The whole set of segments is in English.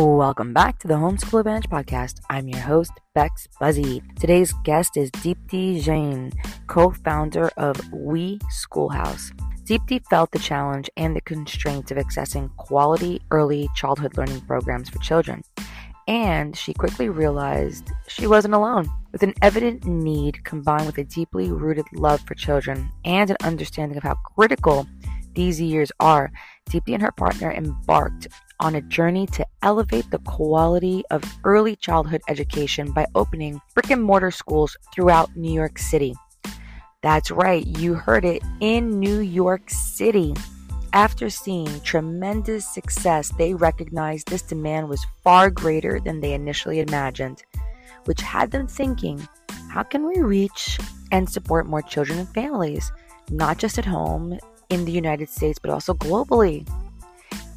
Welcome back to the Homeschool Advantage podcast. I'm your host, Bex Buzzy. Today's guest is Deepti Jain, co founder of We Skoolhouse. Deepti felt the challenge and the constraints of accessing quality early childhood learning programs for children. And she quickly realized she wasn't alone. With an evident need combined with a deeply rooted love for children and an understanding of how critical these years are, Deepti and her partner embarked on a journey to elevate the quality of early childhood education by opening brick and mortar schools throughout New York City. That's right, you heard it in New York City. After seeing tremendous success, they recognized this demand was far greater than they initially imagined, which had them thinking how can we reach and support more children and families, not just at home in the United States, but also globally?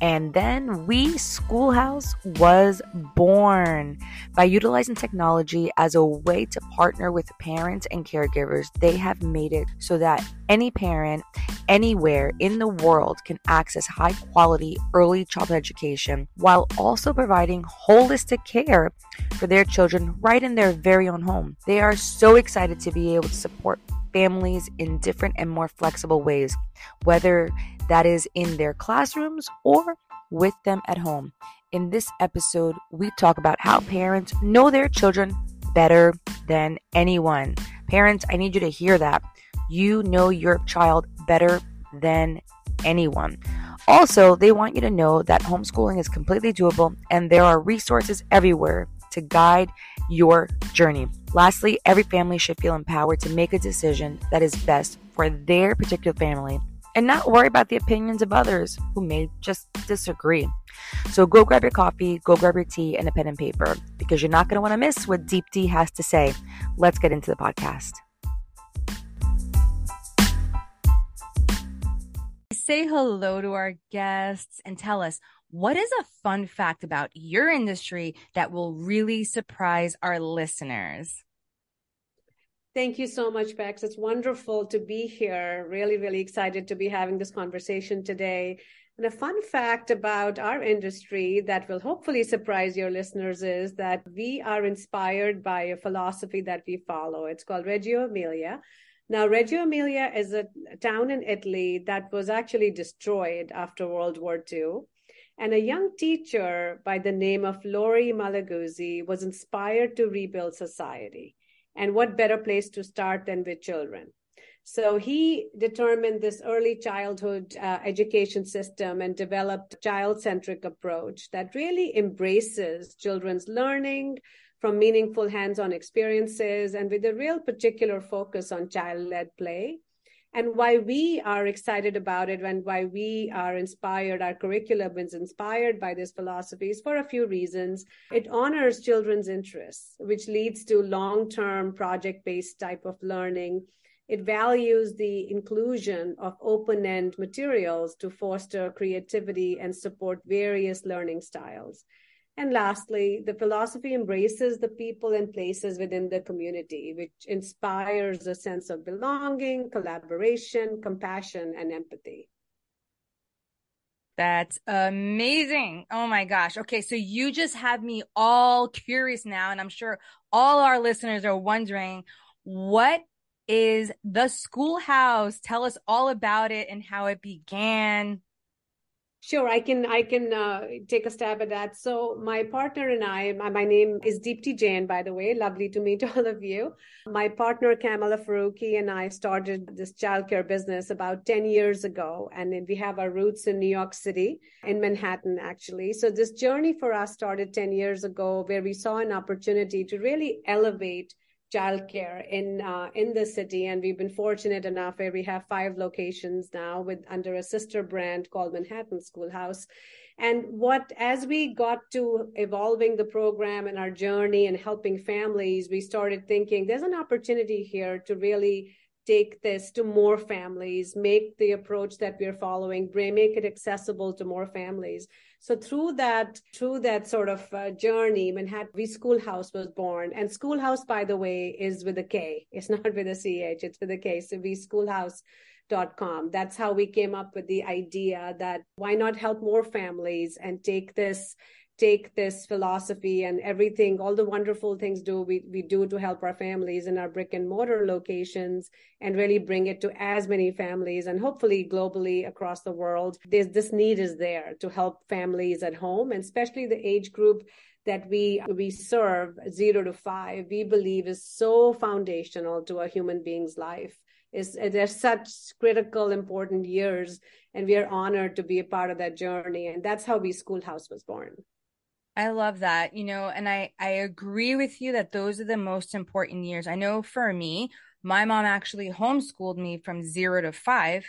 And then We Skoolhouse was born. By utilizing technology as a way to partner with parents and caregivers, they have made it so that any parent anywhere in the world can access high quality early childhood education while also providing holistic care for their children right in their very own home. They are so excited to be able to support families in different and more flexible ways, whether that is in their classrooms or with them at home. In this episode, we talk about how parents know their children better than anyone. Parents, I need you to hear that. You know your child better than anyone. Also, they want you to know that homeschooling is completely doable and there are resources everywhere to guide your journey. Lastly, every family should feel empowered to make a decision that is best for their particular family and not worry about the opinions of others who may just disagree. So go grab your coffee, go grab your tea, and a pen and paper because you're not going to want to miss what Deepti has to say. Let's get into the podcast. Say hello to our guests and tell us what is a fun fact about your industry that will really surprise our listeners? Thank you so much, Bex. It's wonderful to be here. Really, really excited to be having this conversation today. And a fun fact about our industry that will hopefully surprise your listeners is that we are inspired by a philosophy that we follow. It's called Reggio Emilia. Now, Reggio Emilia is a town in Italy that was actually destroyed after World War II. And a young teacher by the name of Loris Malaguzzi was inspired to rebuild society. And what better place to start than with children? So he determined this early childhood uh, education system and developed a child-centric approach that really embraces children's learning from meaningful hands-on experiences and with a real particular focus on child-led play and why we are excited about it and why we are inspired our curriculum is inspired by these philosophies for a few reasons. It honors children's interests which leads to long-term project-based type of learning. It values the inclusion of open-end materials to foster creativity and support various learning styles and lastly, the philosophy embraces the people and places within the community, which inspires a sense of belonging, collaboration, compassion, and empathy. That's amazing. Oh my gosh. Okay. So you just have me all curious now. And I'm sure all our listeners are wondering what is the schoolhouse? Tell us all about it and how it began. Sure, I can I can uh, take a stab at that. So my partner and I, my, my, name is Deepti Jain, by the way. Lovely to meet all of you. My partner Kamala Faruqi and I started this childcare business about 10 years ago, and we have our roots in New York City, in Manhattan, actually. So this journey for us started 10 years ago, where we saw an opportunity to really elevate childcare in uh, in the city, and we've been fortunate enough where we have five locations now with under a sister brand called Manhattan Schoolhouse. And what as we got to evolving the program and our journey and helping families, we started thinking there's an opportunity here to really take this to more families, make the approach that we're following, make it accessible to more families. So through that, through that sort of uh, journey, Manhattan We Skoolhouse was born. And Skoolhouse, by the way, is with a K. It's not with a CH, it's with a K. So We Skoolhouse. Dot com. That's how we came up with the idea that why not help more families and take this take this philosophy and everything, all the wonderful things do we, we do to help our families in our brick and mortar locations and really bring it to as many families and hopefully globally across the world. There's, this need is there to help families at home and especially the age group that we we serve zero to five we believe is so foundational to a human being's life is they're such critical important years and we are honored to be a part of that journey and that's how We Skoolhouse was born I love that. You know, and I I agree with you that those are the most important years. I know for me, my mom actually homeschooled me from 0 to 5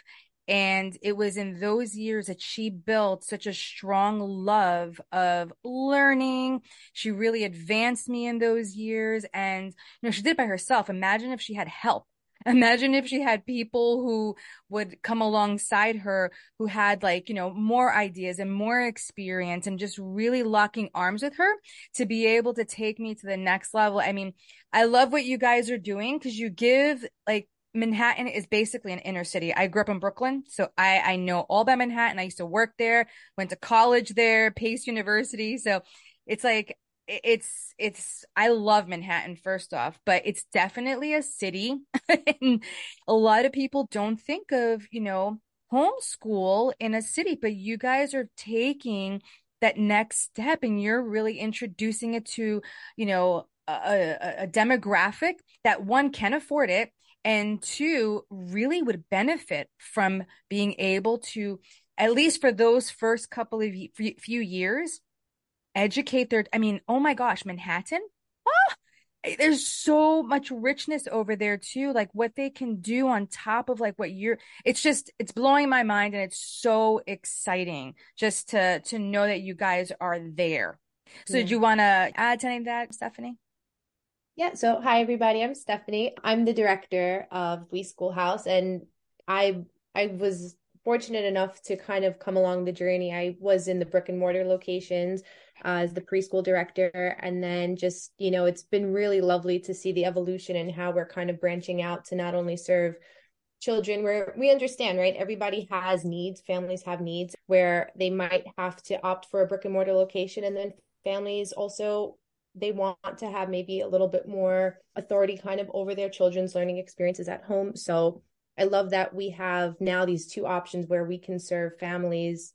and it was in those years that she built such a strong love of learning. She really advanced me in those years and you know, she did it by herself. Imagine if she had help Imagine if she had people who would come alongside her who had like, you know, more ideas and more experience and just really locking arms with her to be able to take me to the next level. I mean, I love what you guys are doing because you give like Manhattan is basically an inner city. I grew up in Brooklyn, so I I know all about Manhattan. I used to work there, went to college there, Pace University. So it's like it's it's I love Manhattan first off, but it's definitely a city. and a lot of people don't think of, you know, homeschool in a city, but you guys are taking that next step and you're really introducing it to, you know, a, a, a demographic that one can afford it and two really would benefit from being able to at least for those first couple of few years educate their i mean oh my gosh manhattan? Oh, there's so much richness over there too like what they can do on top of like what you're it's just it's blowing my mind and it's so exciting just to to know that you guys are there. So yeah. did you want to add to any of that stephanie? Yeah so hi everybody. I'm stephanie. I'm the director of We Skoolhouse and i i was fortunate enough to kind of come along the journey. I was in the brick and mortar locations uh, as the preschool director. And then just, you know, it's been really lovely to see the evolution and how we're kind of branching out to not only serve children where we understand, right? Everybody has needs, families have needs where they might have to opt for a brick and mortar location. And then families also they want to have maybe a little bit more authority kind of over their children's learning experiences at home. So I love that we have now these two options where we can serve families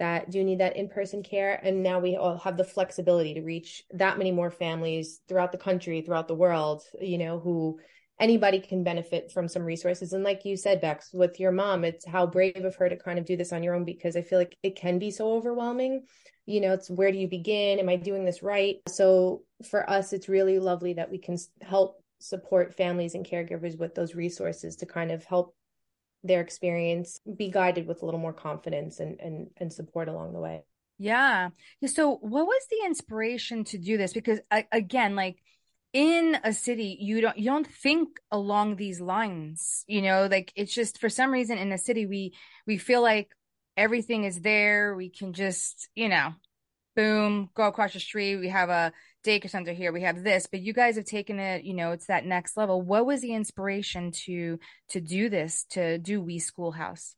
that do need that in-person care. And now we all have the flexibility to reach that many more families throughout the country throughout the world you know who anybody can benefit from some resources. And like you said bex with your mom it's how brave of her to kind of do this on your own because i feel like it can be so overwhelming. You know it's where do you begin? Am i doing this right? So for us it's really lovely that we can help support families and caregivers with those resources to kind of help their experience be guided with a little more confidence and and and support along the way. Yeah. So what was the inspiration to do this? Because again like in a city you don't you don't think along these lines you know? Like it's just for some reason in a city we we feel like everything is there. We can just you know boom go across the street. We have a daycare center here we have this but you guys have taken it you know it's that next level. What was the inspiration to to do this to do We Skoolhouse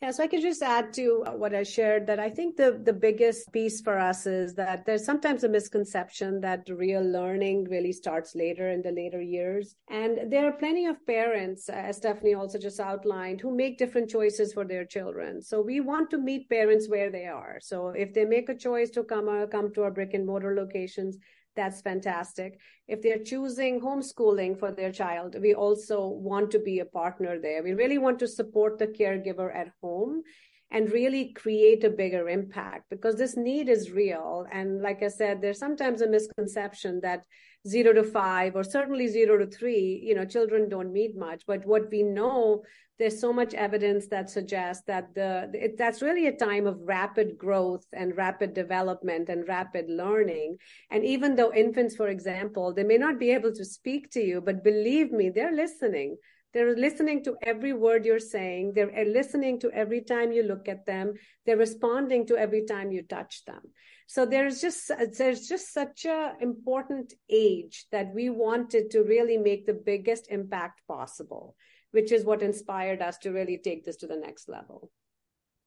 yeah, so I could just add to what I shared that I think the, the biggest piece for us is that there's sometimes a misconception that real learning really starts later in the later years. And there are plenty of parents, as Stephanie also just outlined, who make different choices for their children. So we want to meet parents where they are. So if they make a choice to come, uh, come to our brick and mortar locations, that's fantastic. If they're choosing homeschooling for their child, we also want to be a partner there. We really want to support the caregiver at home and really create a bigger impact because this need is real. And like I said, there's sometimes a misconception that zero to five or certainly zero to three, you know, children don't need much. But what we know there's so much evidence that suggests that the it, that's really a time of rapid growth and rapid development and rapid learning. And even though infants for example they may not be able to speak to you but believe me they're listening. They're listening to every word you're saying. They're eh, listening to every time you look at them. They're responding to every time you touch them so there's just there's just such a important age that we wanted to really make the biggest impact possible which is what inspired us to really take this to the next level.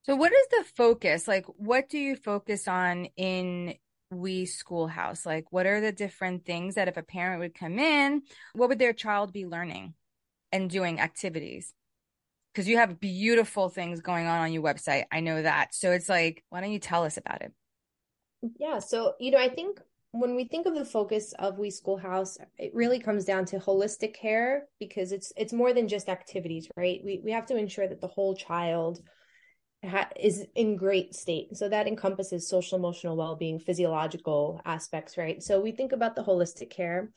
So, what is the focus? Like, what do you focus on in We Skoolhouse? Like, what are the different things that if a parent would come in, what would their child be learning and doing activities? Because you have beautiful things going on on your website. I know that. So, it's like, why don't you tell us about it? Yeah. So, you know, I think when we think of the focus of We Skoolhouse it really comes down to holistic care because it's it's more than just activities right? We we have to ensure that the whole child ha- is in great state. So that encompasses social emotional well-being physiological aspects right? So we think about the holistic care.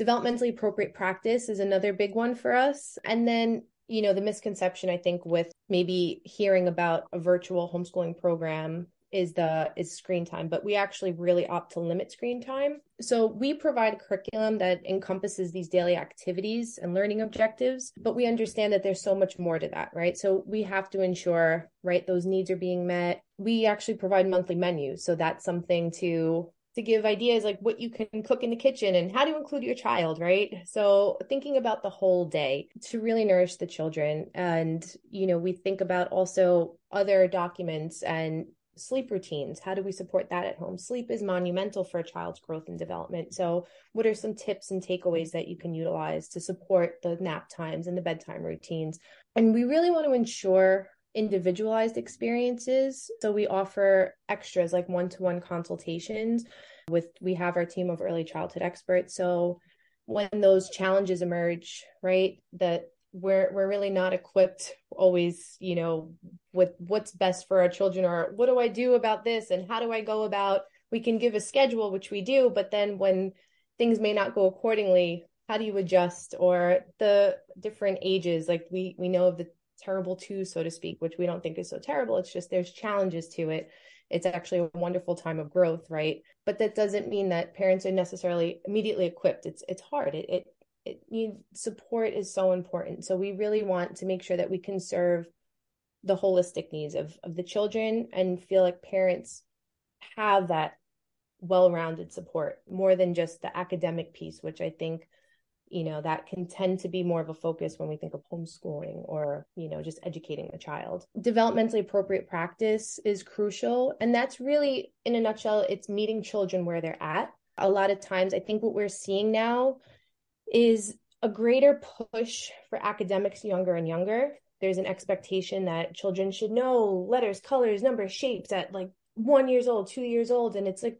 Developmentally appropriate practice is another big one for us. And then you know the misconception i think with maybe hearing about a virtual homeschooling program is the is screen time but we actually really opt to limit screen time so we provide a curriculum that encompasses these daily activities and learning objectives but we understand that there's so much more to that right so we have to ensure right those needs are being met we actually provide monthly menus so that's something to to give ideas like what you can cook in the kitchen and how to include your child, right? So thinking about the whole day to really nourish the children. And, you know, we think about also other documents and sleep routines. How do we support that at home? Sleep is monumental for a child's growth and development. So what are some tips and takeaways that you can utilize to support the nap times and the bedtime routines? And we really want to ensure individualized experiences. So we offer extras like one-to-one consultations with we have our team of early childhood experts. So when those challenges emerge right that we're we're really not equipped always you know with what's best for our children or what do i do about this and how do i go about we can give a schedule which we do but then when things may not go accordingly how do you adjust or the different ages? Like we we know of the terrible two so to speak which we don't think is so terrible. It's just there's challenges to it. It's actually a wonderful time of growth right? But that doesn't mean that parents are necessarily immediately equipped. It's it's hard. It, it it, support is so important. So we really want to make sure that we can serve the holistic needs of of the children and feel like parents have that well-rounded support more than just the academic piece, which I think you know that can tend to be more of a focus when we think of homeschooling or you know just educating a child developmentally appropriate practice is crucial and that's really in a nutshell it's meeting children where they're at a lot of times i think what we're seeing now is a greater push for academics younger and younger. There's an expectation that children should know letters, colors, numbers, shapes at like one years old, two years old. And it's like,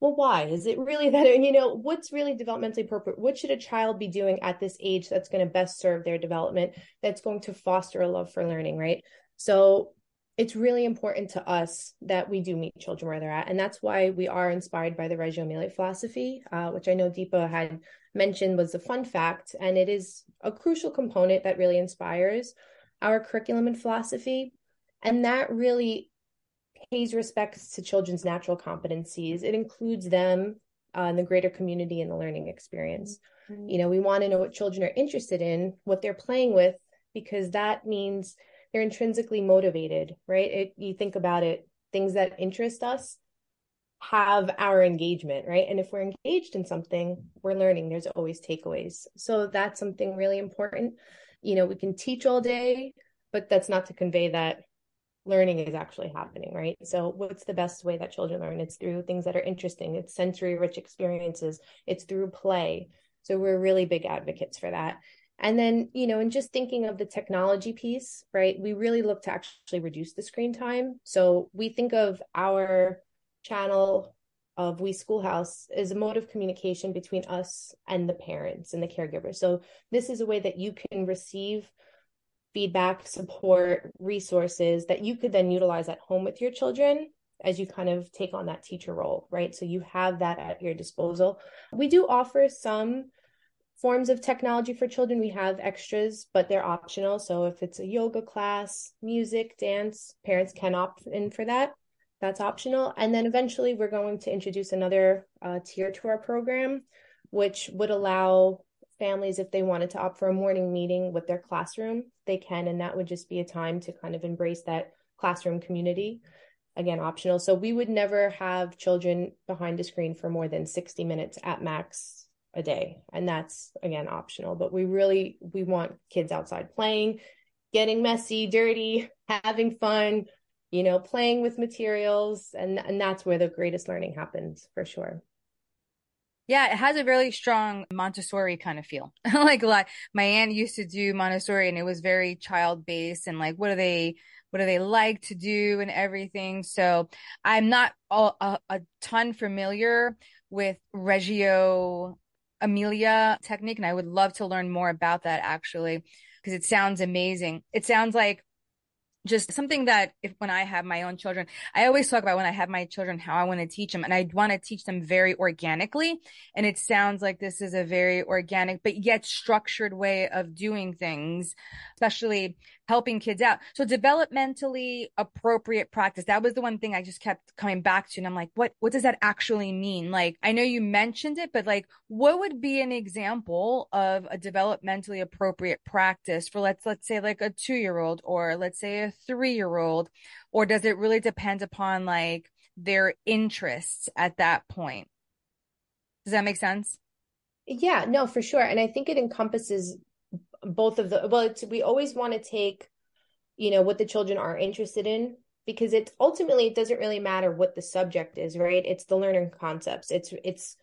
well, why? Is it really that? You know, what's really developmentally appropriate? What should a child be doing at this age that's going to best serve their development, that's going to foster a love for learning, right? So it's really important to us that we do meet children where they're at. And that's why we are inspired by the Reggio Emilia philosophy, uh, which I know Deepa had mentioned was a fun fact. And it is a crucial component that really inspires our curriculum and philosophy. And that really pays respects to children's natural competencies. It includes them uh, in the greater community and the learning experience. Mm-hmm. You know, we want to know what children are interested in, what they're playing with, because that means – they're intrinsically motivated, right? It, you think about it, things that interest us have our engagement, right? And if we're engaged in something, we're learning. There's always takeaways. So that's something really important. You know, we can teach all day, but that's not to convey that learning is actually happening, right? So, what's the best way that children learn? It's through things that are interesting, it's sensory rich experiences, it's through play. So, we're really big advocates for that. And then, you know, and just thinking of the technology piece, right? We really look to actually reduce the screen time. So we think of our channel of We Skoolhouse as a mode of communication between us and the parents and the caregivers. So this is a way that you can receive feedback, support, resources that you could then utilize at home with your children as you kind of take on that teacher role, right? So you have that at your disposal. We do offer some forms of technology for children. We have extras, but they're optional. So if it's a yoga class, music, dance, parents can opt in for that. That's optional. And then eventually we're going to introduce another uh, tier to our program, which would allow families, if they wanted to opt for a morning meeting with their classroom, they can. And that would just be a time to kind of embrace that classroom community. Again, optional. So we would never have children behind a screen for more than 60 minutes at max a day and that's again optional but we really we want kids outside playing getting messy dirty having fun you know, playing with materials and and that's where the greatest learning happens for sure. Yeah, it has a really strong Montessori kind of feel. like, like my aunt used to do Montessori and it was very child based and like what do they what do they like to do and everything. So I'm not all, a, a ton familiar with Reggio Emilia technique and I would love to learn more about that actually because it sounds amazing. It sounds like just something that if when I have my own children, I always talk about when I have my children how I want to teach them and I want to teach them very organically. And it sounds like this is a very organic, but yet structured way of doing things, especially helping kids out. So developmentally appropriate practice. That was the one thing I just kept coming back to. And I'm like, what, what does that actually mean? Like, I know you mentioned it, but like, what would be an example of a developmentally appropriate practice for let's, let's say like a two year old or let's say a three year old? Or does it really depend upon like their interests at that point? Does that make sense? Yeah, no, for sure. And I think it encompasses both of the well it's we always want to take you know what the children are interested in because it ultimately it doesn't really matter what the subject is right? It's the learning concepts. It's it's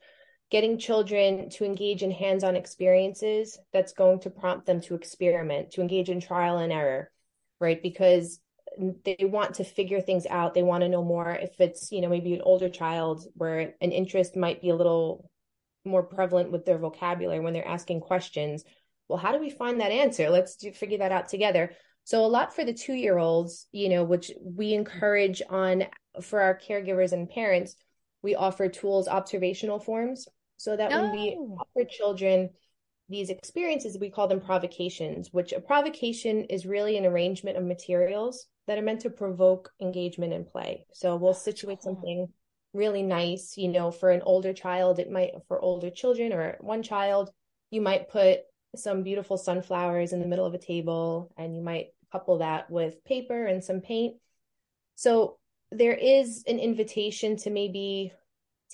getting children to engage in hands-on experiences that's going to prompt them to experiment to engage in trial and error right? Because they want to figure things out. They want to know more. If it's you know maybe an older child where an interest might be a little more prevalent with their vocabulary when they're asking questions well, how do we find that answer? Let's do, figure that out together. So a lot for the two year olds, you know, which we encourage on for our caregivers and parents, we offer tools observational forms so that when we oh. offer children these experiences, we call them provocations, which a provocation is really an arrangement of materials that are meant to provoke engagement and play. So we'll situate something really nice, you know, for an older child, it might, for older children or one child, you might put some beautiful sunflowers in the middle of a table, and you might couple that with paper and some paint. So there is an invitation to maybe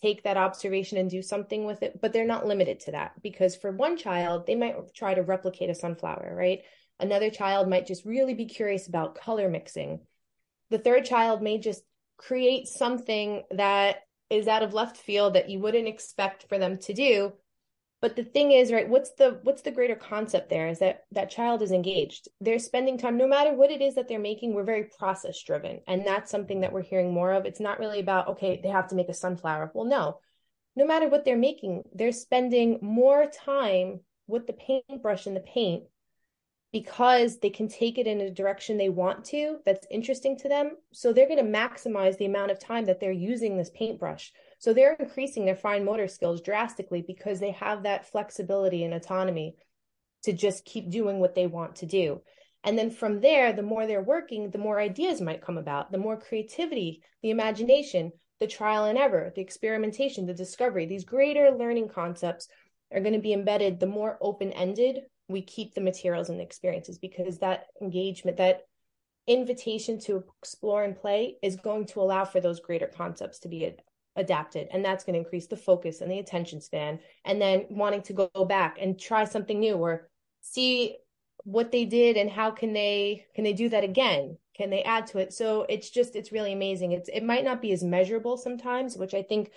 take that observation and do something with it, but they're not limited to that because for one child, they might try to replicate a sunflower, right? Another child might just really be curious about color mixing. The third child may just create something that is out of left field that you wouldn't expect for them to do but the thing is right what's the what's the greater concept there is that that child is engaged. They're spending time no matter what it is that they're making we're very process driven and that's something that we're hearing more of. It's not really about okay they have to make a sunflower. Well no. No matter what they're making they're spending more time with the paintbrush and the paint because they can take it in a direction they want to that's interesting to them. So they're going to maximize the amount of time that they're using this paintbrush so they're increasing their fine motor skills drastically because they have that flexibility and autonomy to just keep doing what they want to do. And then from there, the more they're working, the more ideas might come about, the more creativity, the imagination, the trial and error, the experimentation, the discovery, these greater learning concepts are going to be embedded the more open ended we keep the materials and the experiences because that engagement, that invitation to explore and play is going to allow for those greater concepts to be adapted and that's going to increase the focus and the attention span and then wanting to go back and try something new or see what they did and how can they can they do that again? Can they add to it? So it's just it's really amazing. It's it might not be as measurable sometimes which i think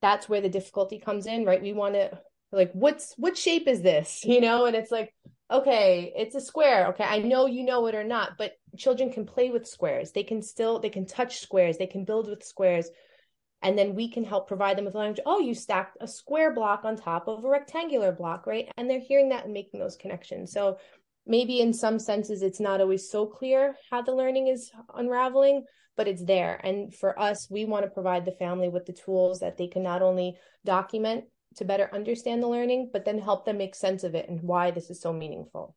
that's where the difficulty comes in right? We want to like what's what shape is this? You know and it's like okay it's a square. Okay i know you know it or not but children can play with squares. They can still they can touch squares. They can build with squares and then we can help provide them with language. Oh you stacked a square block on top of a rectangular block right? And they're hearing that and making those connections. So maybe in some senses it's not always so clear how the learning is unraveling but it's there. And for us we want to provide the family with the tools that they can not only document to better understand the learning but then help them make sense of it and why this is so meaningful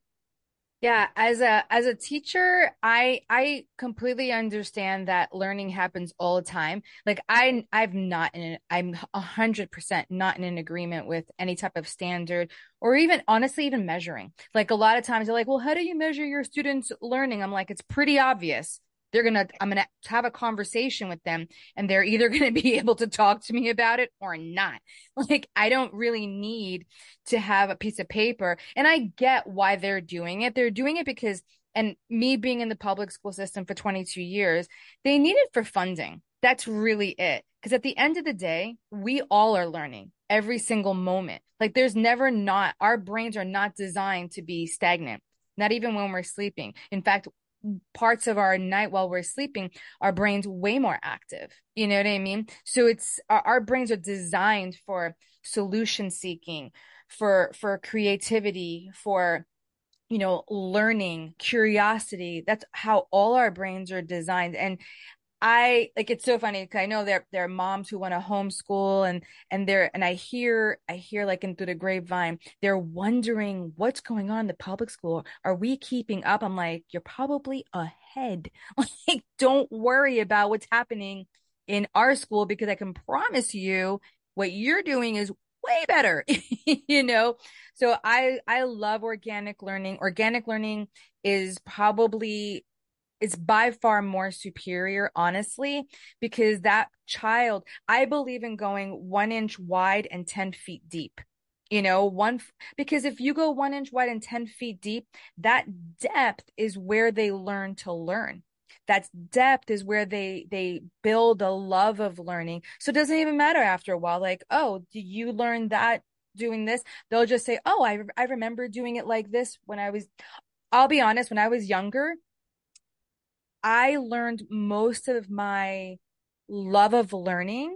yeah, as a as a teacher, I I completely understand that learning happens all the time. Like I I'm not in I'm a hundred percent not in an agreement with any type of standard or even honestly even measuring. Like a lot of times they're like, well, how do you measure your students' learning? I'm like, it's pretty obvious they're gonna i'm gonna have a conversation with them and they're either gonna be able to talk to me about it or not like i don't really need to have a piece of paper and i get why they're doing it they're doing it because and me being in the public school system for 22 years, they need it for funding. That's really it. Because at the end of the day, we all are learning every single moment. Like there's never not, our brains are not designed to be stagnant, not even when we're sleeping. In fact, parts of our night while we're sleeping, our brains way more active. You know what I mean? So it's our, our brains are designed for solution seeking, for for creativity, for you know, learning, curiosity. That's how all our brains are designed. And I like it's so funny because I know there there are moms who want to homeschool and and they're and I hear I hear like in through the grapevine they're wondering what's going on in the public school. Are we keeping up? I'm like, you're probably ahead. Like, don't worry about what's happening in our school because I can promise you what you're doing is way better. you know? So I I love organic learning. Organic learning is probably it's by far more superior, honestly, because that child, I believe in going one inch wide and 10 feet deep. You know, one, because if you go one inch wide and 10 feet deep, that depth is where they learn to learn. That depth is where they, they build a love of learning. So it doesn't even matter after a while, like, oh, do you learn that doing this? They'll just say, oh, I, I remember doing it like this when I was, I'll be honest, when I was younger, I learned most of my love of learning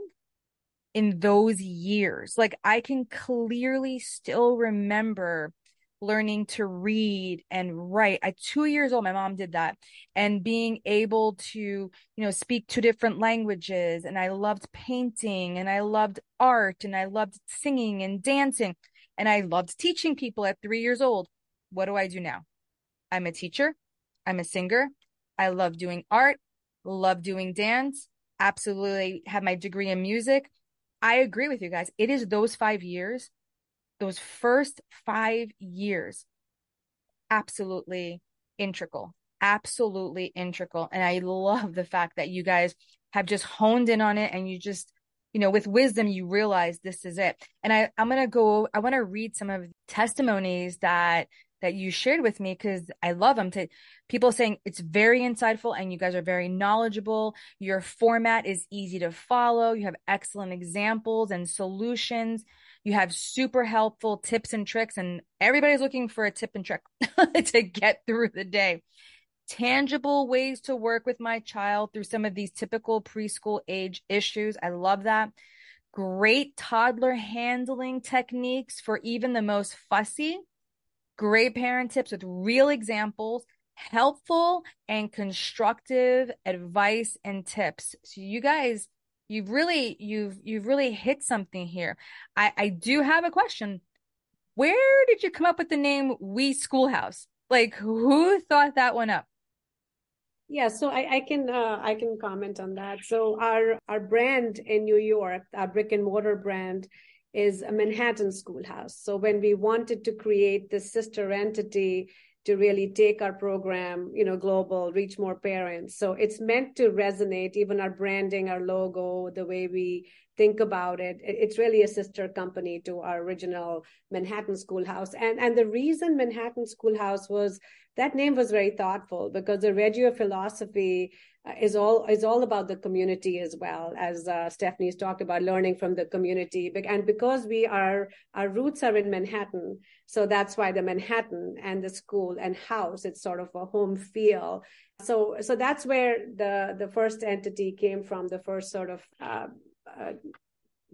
in those years. Like I can clearly still remember learning to read and write. At two years old, my mom did that and being able to, you know, speak two different languages. And I loved painting and I loved art and I loved singing and dancing and I loved teaching people at three years old. What do I do now? I'm a teacher. I'm a singer. I love doing art, love doing dance, absolutely have my degree in music. I agree with you guys. It is those five years, those first five years, absolutely integral, absolutely integral. And I love the fact that you guys have just honed in on it and you just, you know, with wisdom, you realize this is it. And I, I'm going to go, I want to read some of the testimonies that that you shared with me because I love them to people saying it's very insightful and you guys are very knowledgeable. Your format is easy to follow. You have excellent examples and solutions. You have super helpful tips and tricks and everybody's looking for a tip and trick to get through the day. Tangible ways to work with my child through some of these typical preschool age issues. I love that. Great toddler handling techniques for even the most fussy great parent tips with real examples, helpful and constructive advice and tips. So you guys, you've really, you've, you've really hit something here. I, I do have a question. Where did you come up with the name We Skoolhouse? Like who thought that one up? Yeah, so I, I can uh, I can comment on that. So our our brand in New York, our brick and mortar brand, is a Manhattan schoolhouse. So when we wanted to create this sister entity to really take our program, you know, global, reach more parents. So it's meant to resonate, even our branding, our logo, the way we think about it. It's really a sister company to our original Manhattan Schoolhouse. And and the reason Manhattan Schoolhouse was that name was very thoughtful because the Reggio philosophy uh, is all is all about the community as well as uh, Stephanie's talked about learning from the community and because we are our roots are in Manhattan so that's why the Manhattan and the school and house it's sort of a home feel so so that's where the the first entity came from the first sort of uh, uh,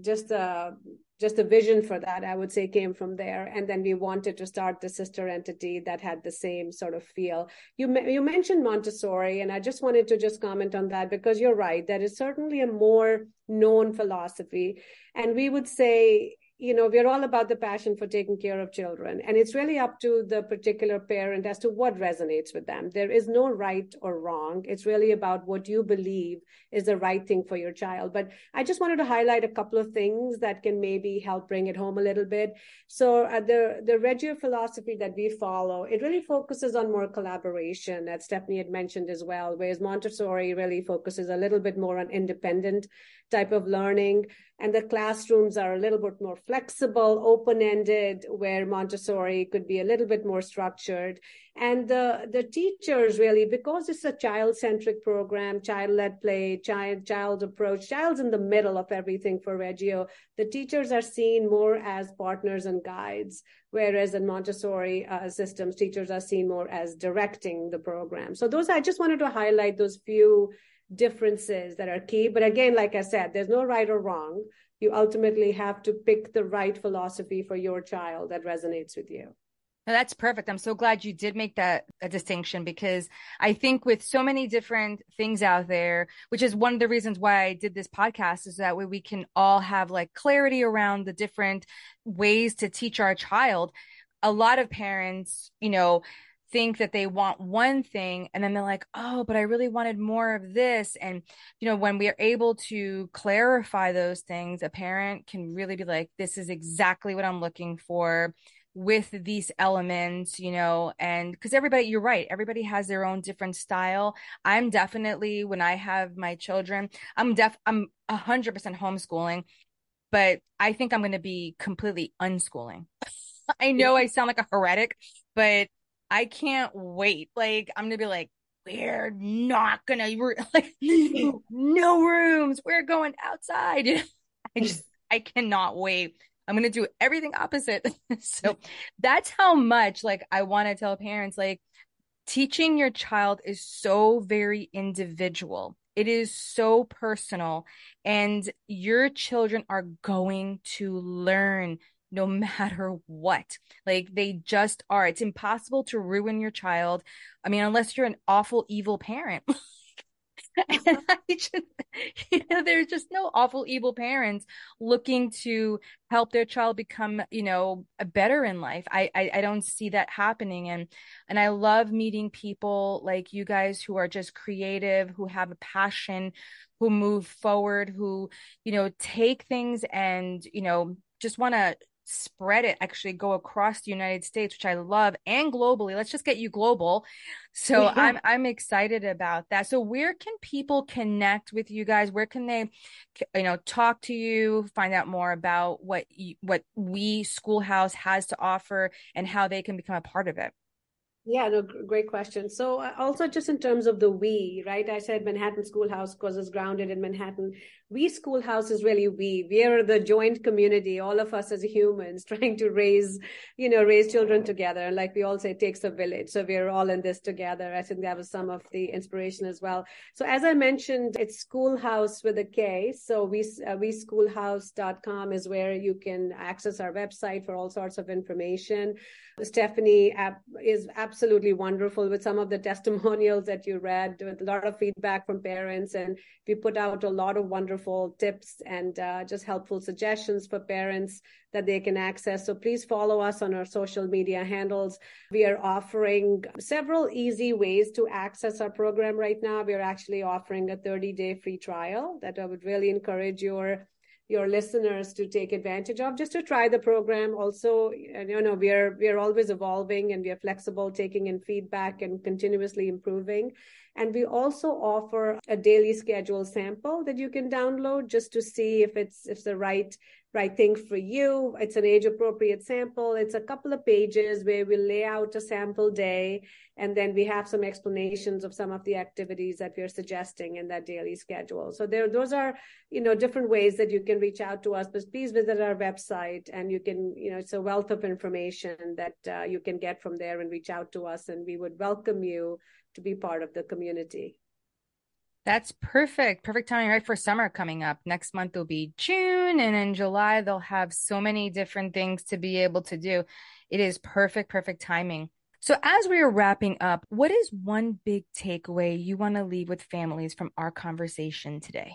just a just a vision for that i would say came from there. And then we wanted to start the sister entity that had the same sort of feel. You you mentioned montessori and i just wanted to just comment on that because you're right that is certainly a more known philosophy. And we would say you know we're all about the passion for taking care of children. And it's really up to the particular parent as to what resonates with them. There is no right or wrong. It's really about what you believe is the right thing for your child. But i just wanted to highlight a couple of things that can maybe help bring it home a little bit. So uh, the the reggio philosophy that we follow it really focuses on more collaboration as stephanie had mentioned as well whereas montessori really focuses a little bit more on independent type of learning and the classrooms are a little bit more flexible, open ended, where Montessori could be a little bit more structured. And the, the teachers really, because it's a child centric program, child led play, child, child approach, child's in the middle of everything for Reggio, the teachers are seen more as partners and guides. Whereas in Montessori uh, systems, teachers are seen more as directing the program. So those, I just wanted to highlight those few differences that are key. But again, like I said, there's no right or wrong. You ultimately have to pick the right philosophy for your child that resonates with you. that's perfect. I'm so glad you did make that a distinction because I think with so many different things out there, which is one of the reasons why I did this podcast, is that way we can all have like clarity around the different ways to teach our child. A lot of parents, you know, think that they want one thing and then they're like oh but i really wanted more of this and you know when we are able to clarify those things a parent can really be like this is exactly what i'm looking for with these elements you know and because everybody you're right everybody has their own different style. I'm definitely when i have my children i'm def i'm 100% homeschooling but i think i'm going to be completely unschooling. I know i sound like a heretic but I can't wait. Like, I'm gonna be like, we're not gonna we're like no rooms. We're going outside. I just I cannot wait. I'm gonna do everything opposite. so that's how much like I want to tell parents like teaching your child is so very individual. It is so personal, and your children are going to learn no matter what. Like they just are. It's impossible to ruin your child. I mean, unless you're an awful, evil parent. and mm-hmm. I just, you know, there's just no awful, evil parents looking to help their child become, you know, better in life. I, I, I don't see that happening. And, and I love meeting people like you guys who are just creative, who have a passion, who move forward, who, you know, take things and, you know, just want to spread it actually go across the United States, which I love, and globally. Let's just get you global. So yeah. I'm I'm excited about that. So where can people connect with you guys? Where can they, you know, talk to you, find out more about what you, what We Skoolhouse has to offer, and how they can become a part of it? Yeah, no, great question. So uh, also just in terms of the we, right? I said Manhattan Schoolhouse because it's grounded in Manhattan. We Skoolhouse is really we. We are the joint community, all of us as humans trying to raise, you know, raise children together. Like we all say, it takes a village. So we're all in this together. I think that was some of the inspiration as well. So as I mentioned, it's Skoolhouse with a K. So we, uh, We Skoolhouse.com is where you can access our website for all sorts of information. Stephanie is absolutely wonderful with some of the testimonials that you read, with a lot of feedback from parents. And we put out a lot of wonderful tips and uh, just helpful suggestions for parents that they can access. So please follow us on our social media handles. We are offering several easy ways to access our program right now. We are actually offering a 30 day free trial that I would really encourage your your listeners to take advantage of just to try the program also you know we are we are always evolving and we are flexible taking in feedback and continuously improving and we also offer a daily schedule sample that you can download just to see if it's if the right right thing for you. It's an age appropriate sample. It's a couple of pages where we lay out a sample day and then we have some explanations of some of the activities that we're suggesting in that daily schedule. So there those are, you know, different ways that you can reach out to us, but please visit our website and you can, you know, it's a wealth of information that uh, you can get from there and reach out to us and we would welcome you to be part of the community. That's perfect. Perfect timing right for summer coming up. Next month will be June and in July they'll have so many different things to be able to do. It is perfect, perfect timing. So as we are wrapping up, what is one big takeaway you want to leave with families from our conversation today?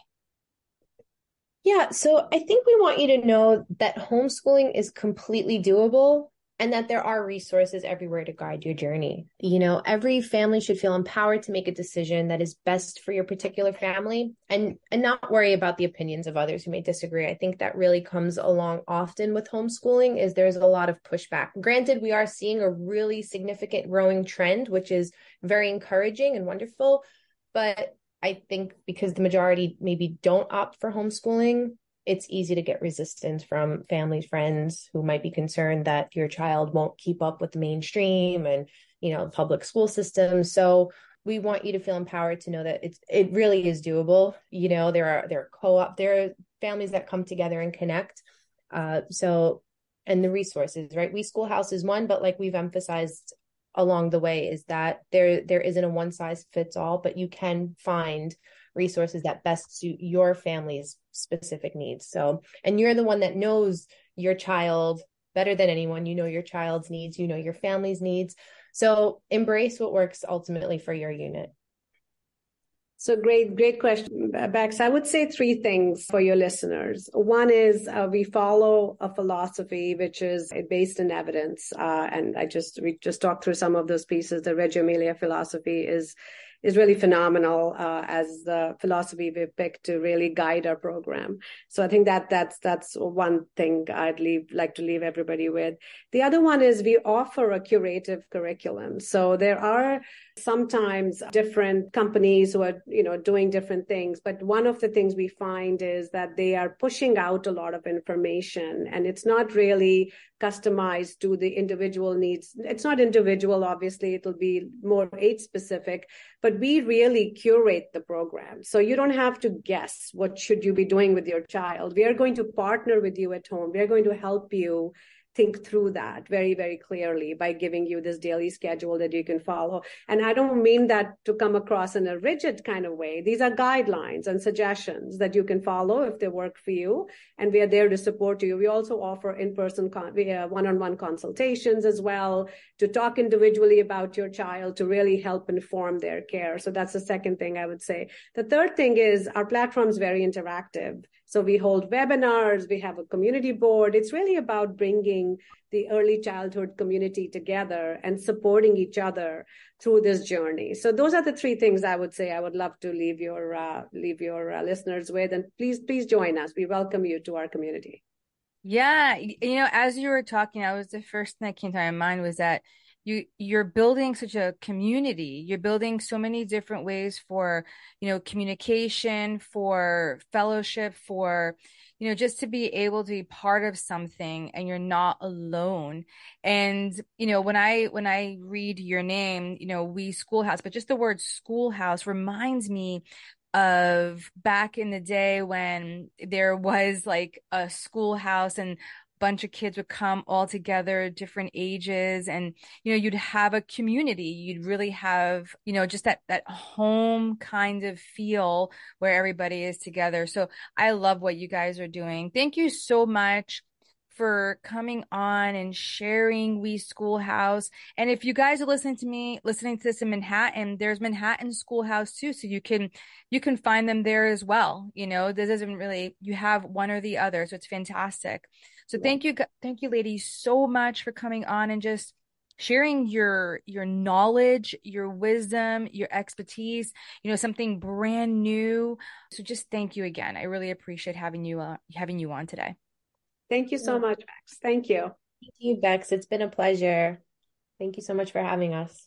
Yeah, so I think we want you to know that homeschooling is completely doable and that there are resources everywhere to guide your journey. You know, every family should feel empowered to make a decision that is best for your particular family and and not worry about the opinions of others who may disagree. I think that really comes along often with homeschooling is there's a lot of pushback. Granted, we are seeing a really significant growing trend which is very encouraging and wonderful, but I think because the majority maybe don't opt for homeschooling, it's easy to get resistance from family friends who might be concerned that your child won't keep up with the mainstream and you know public school system. So we want you to feel empowered to know that it's it really is doable. You know there are there are co-op there are families that come together and connect. Uh so and the resources right? We Skoolhouse is one but like we've emphasized along the way is that there there isn't a one size fits all but you can find resources that best suit your family's specific needs so and you're the one that knows your child better than anyone you know your child's needs you know your family's needs so embrace what works ultimately for your unit so great, great question, Bex. I would say three things for your listeners. One is uh, we follow a philosophy which is based in evidence, uh, and I just we just talked through some of those pieces. The Reggio Emilia philosophy is is really phenomenal uh, as the philosophy we picked to really guide our program. So I think that that's that's one thing I'd leave like to leave everybody with. The other one is we offer a curative curriculum. So there are sometimes different companies who are you know doing different things but one of the things we find is that they are pushing out a lot of information and it's not really customized to the individual needs. It's not individual obviously it'll be more age specific but we really curate the program. So you don't have to guess what should you be doing with your child. We are going to partner with you at home. We are going to help you think through that very very clearly by giving you this daily schedule that you can follow. And i don't mean that to come across in a rigid kind of way. These are guidelines and suggestions that you can follow if they work for you and we are there to support you. We also offer in-person con- uh, one-on-one consultations as well to talk individually about your child to really help inform their care. So that's the second thing i would say. The third thing is our platform is very interactive so we hold webinars, we have a community board. It's really about bringing the early childhood community together and supporting each other through this journey. So those are the three things I would say I would love to leave your uh, leave your uh, listeners with. And please, please join us. We welcome you to our community. Yeah, you know, as you were talking, I was the first thing that came to my mind was that you you're building such a community. You're building so many different ways for you know communication for fellowship for you know just to be able to be part of something and you're not alone. And you know when i when i read your name you know We Skoolhouse but just the word schoolhouse reminds me of back in the day when there was like a schoolhouse and bunch of kids would come all together different ages and you know you'd have a community. You'd really have you know just that that home kind of feel where everybody is together. So i love what you guys are doing. Thank you so much for coming on and sharing We Skoolhouse. And if you guys are listening to me listening to this in manhattan there's manhattan schoolhouse too so you can you can find them there as well. You know this isn't really you have one or the other so it's fantastic so yeah. thank you, thank you, ladies, so much for coming on and just sharing your your knowledge your wisdom your expertise you know something brand new. So just thank you again. I really appreciate having you uh, having you on today. Thank you so much bex. Thank you. Thank you bex. It's been a pleasure. Thank you so much for having us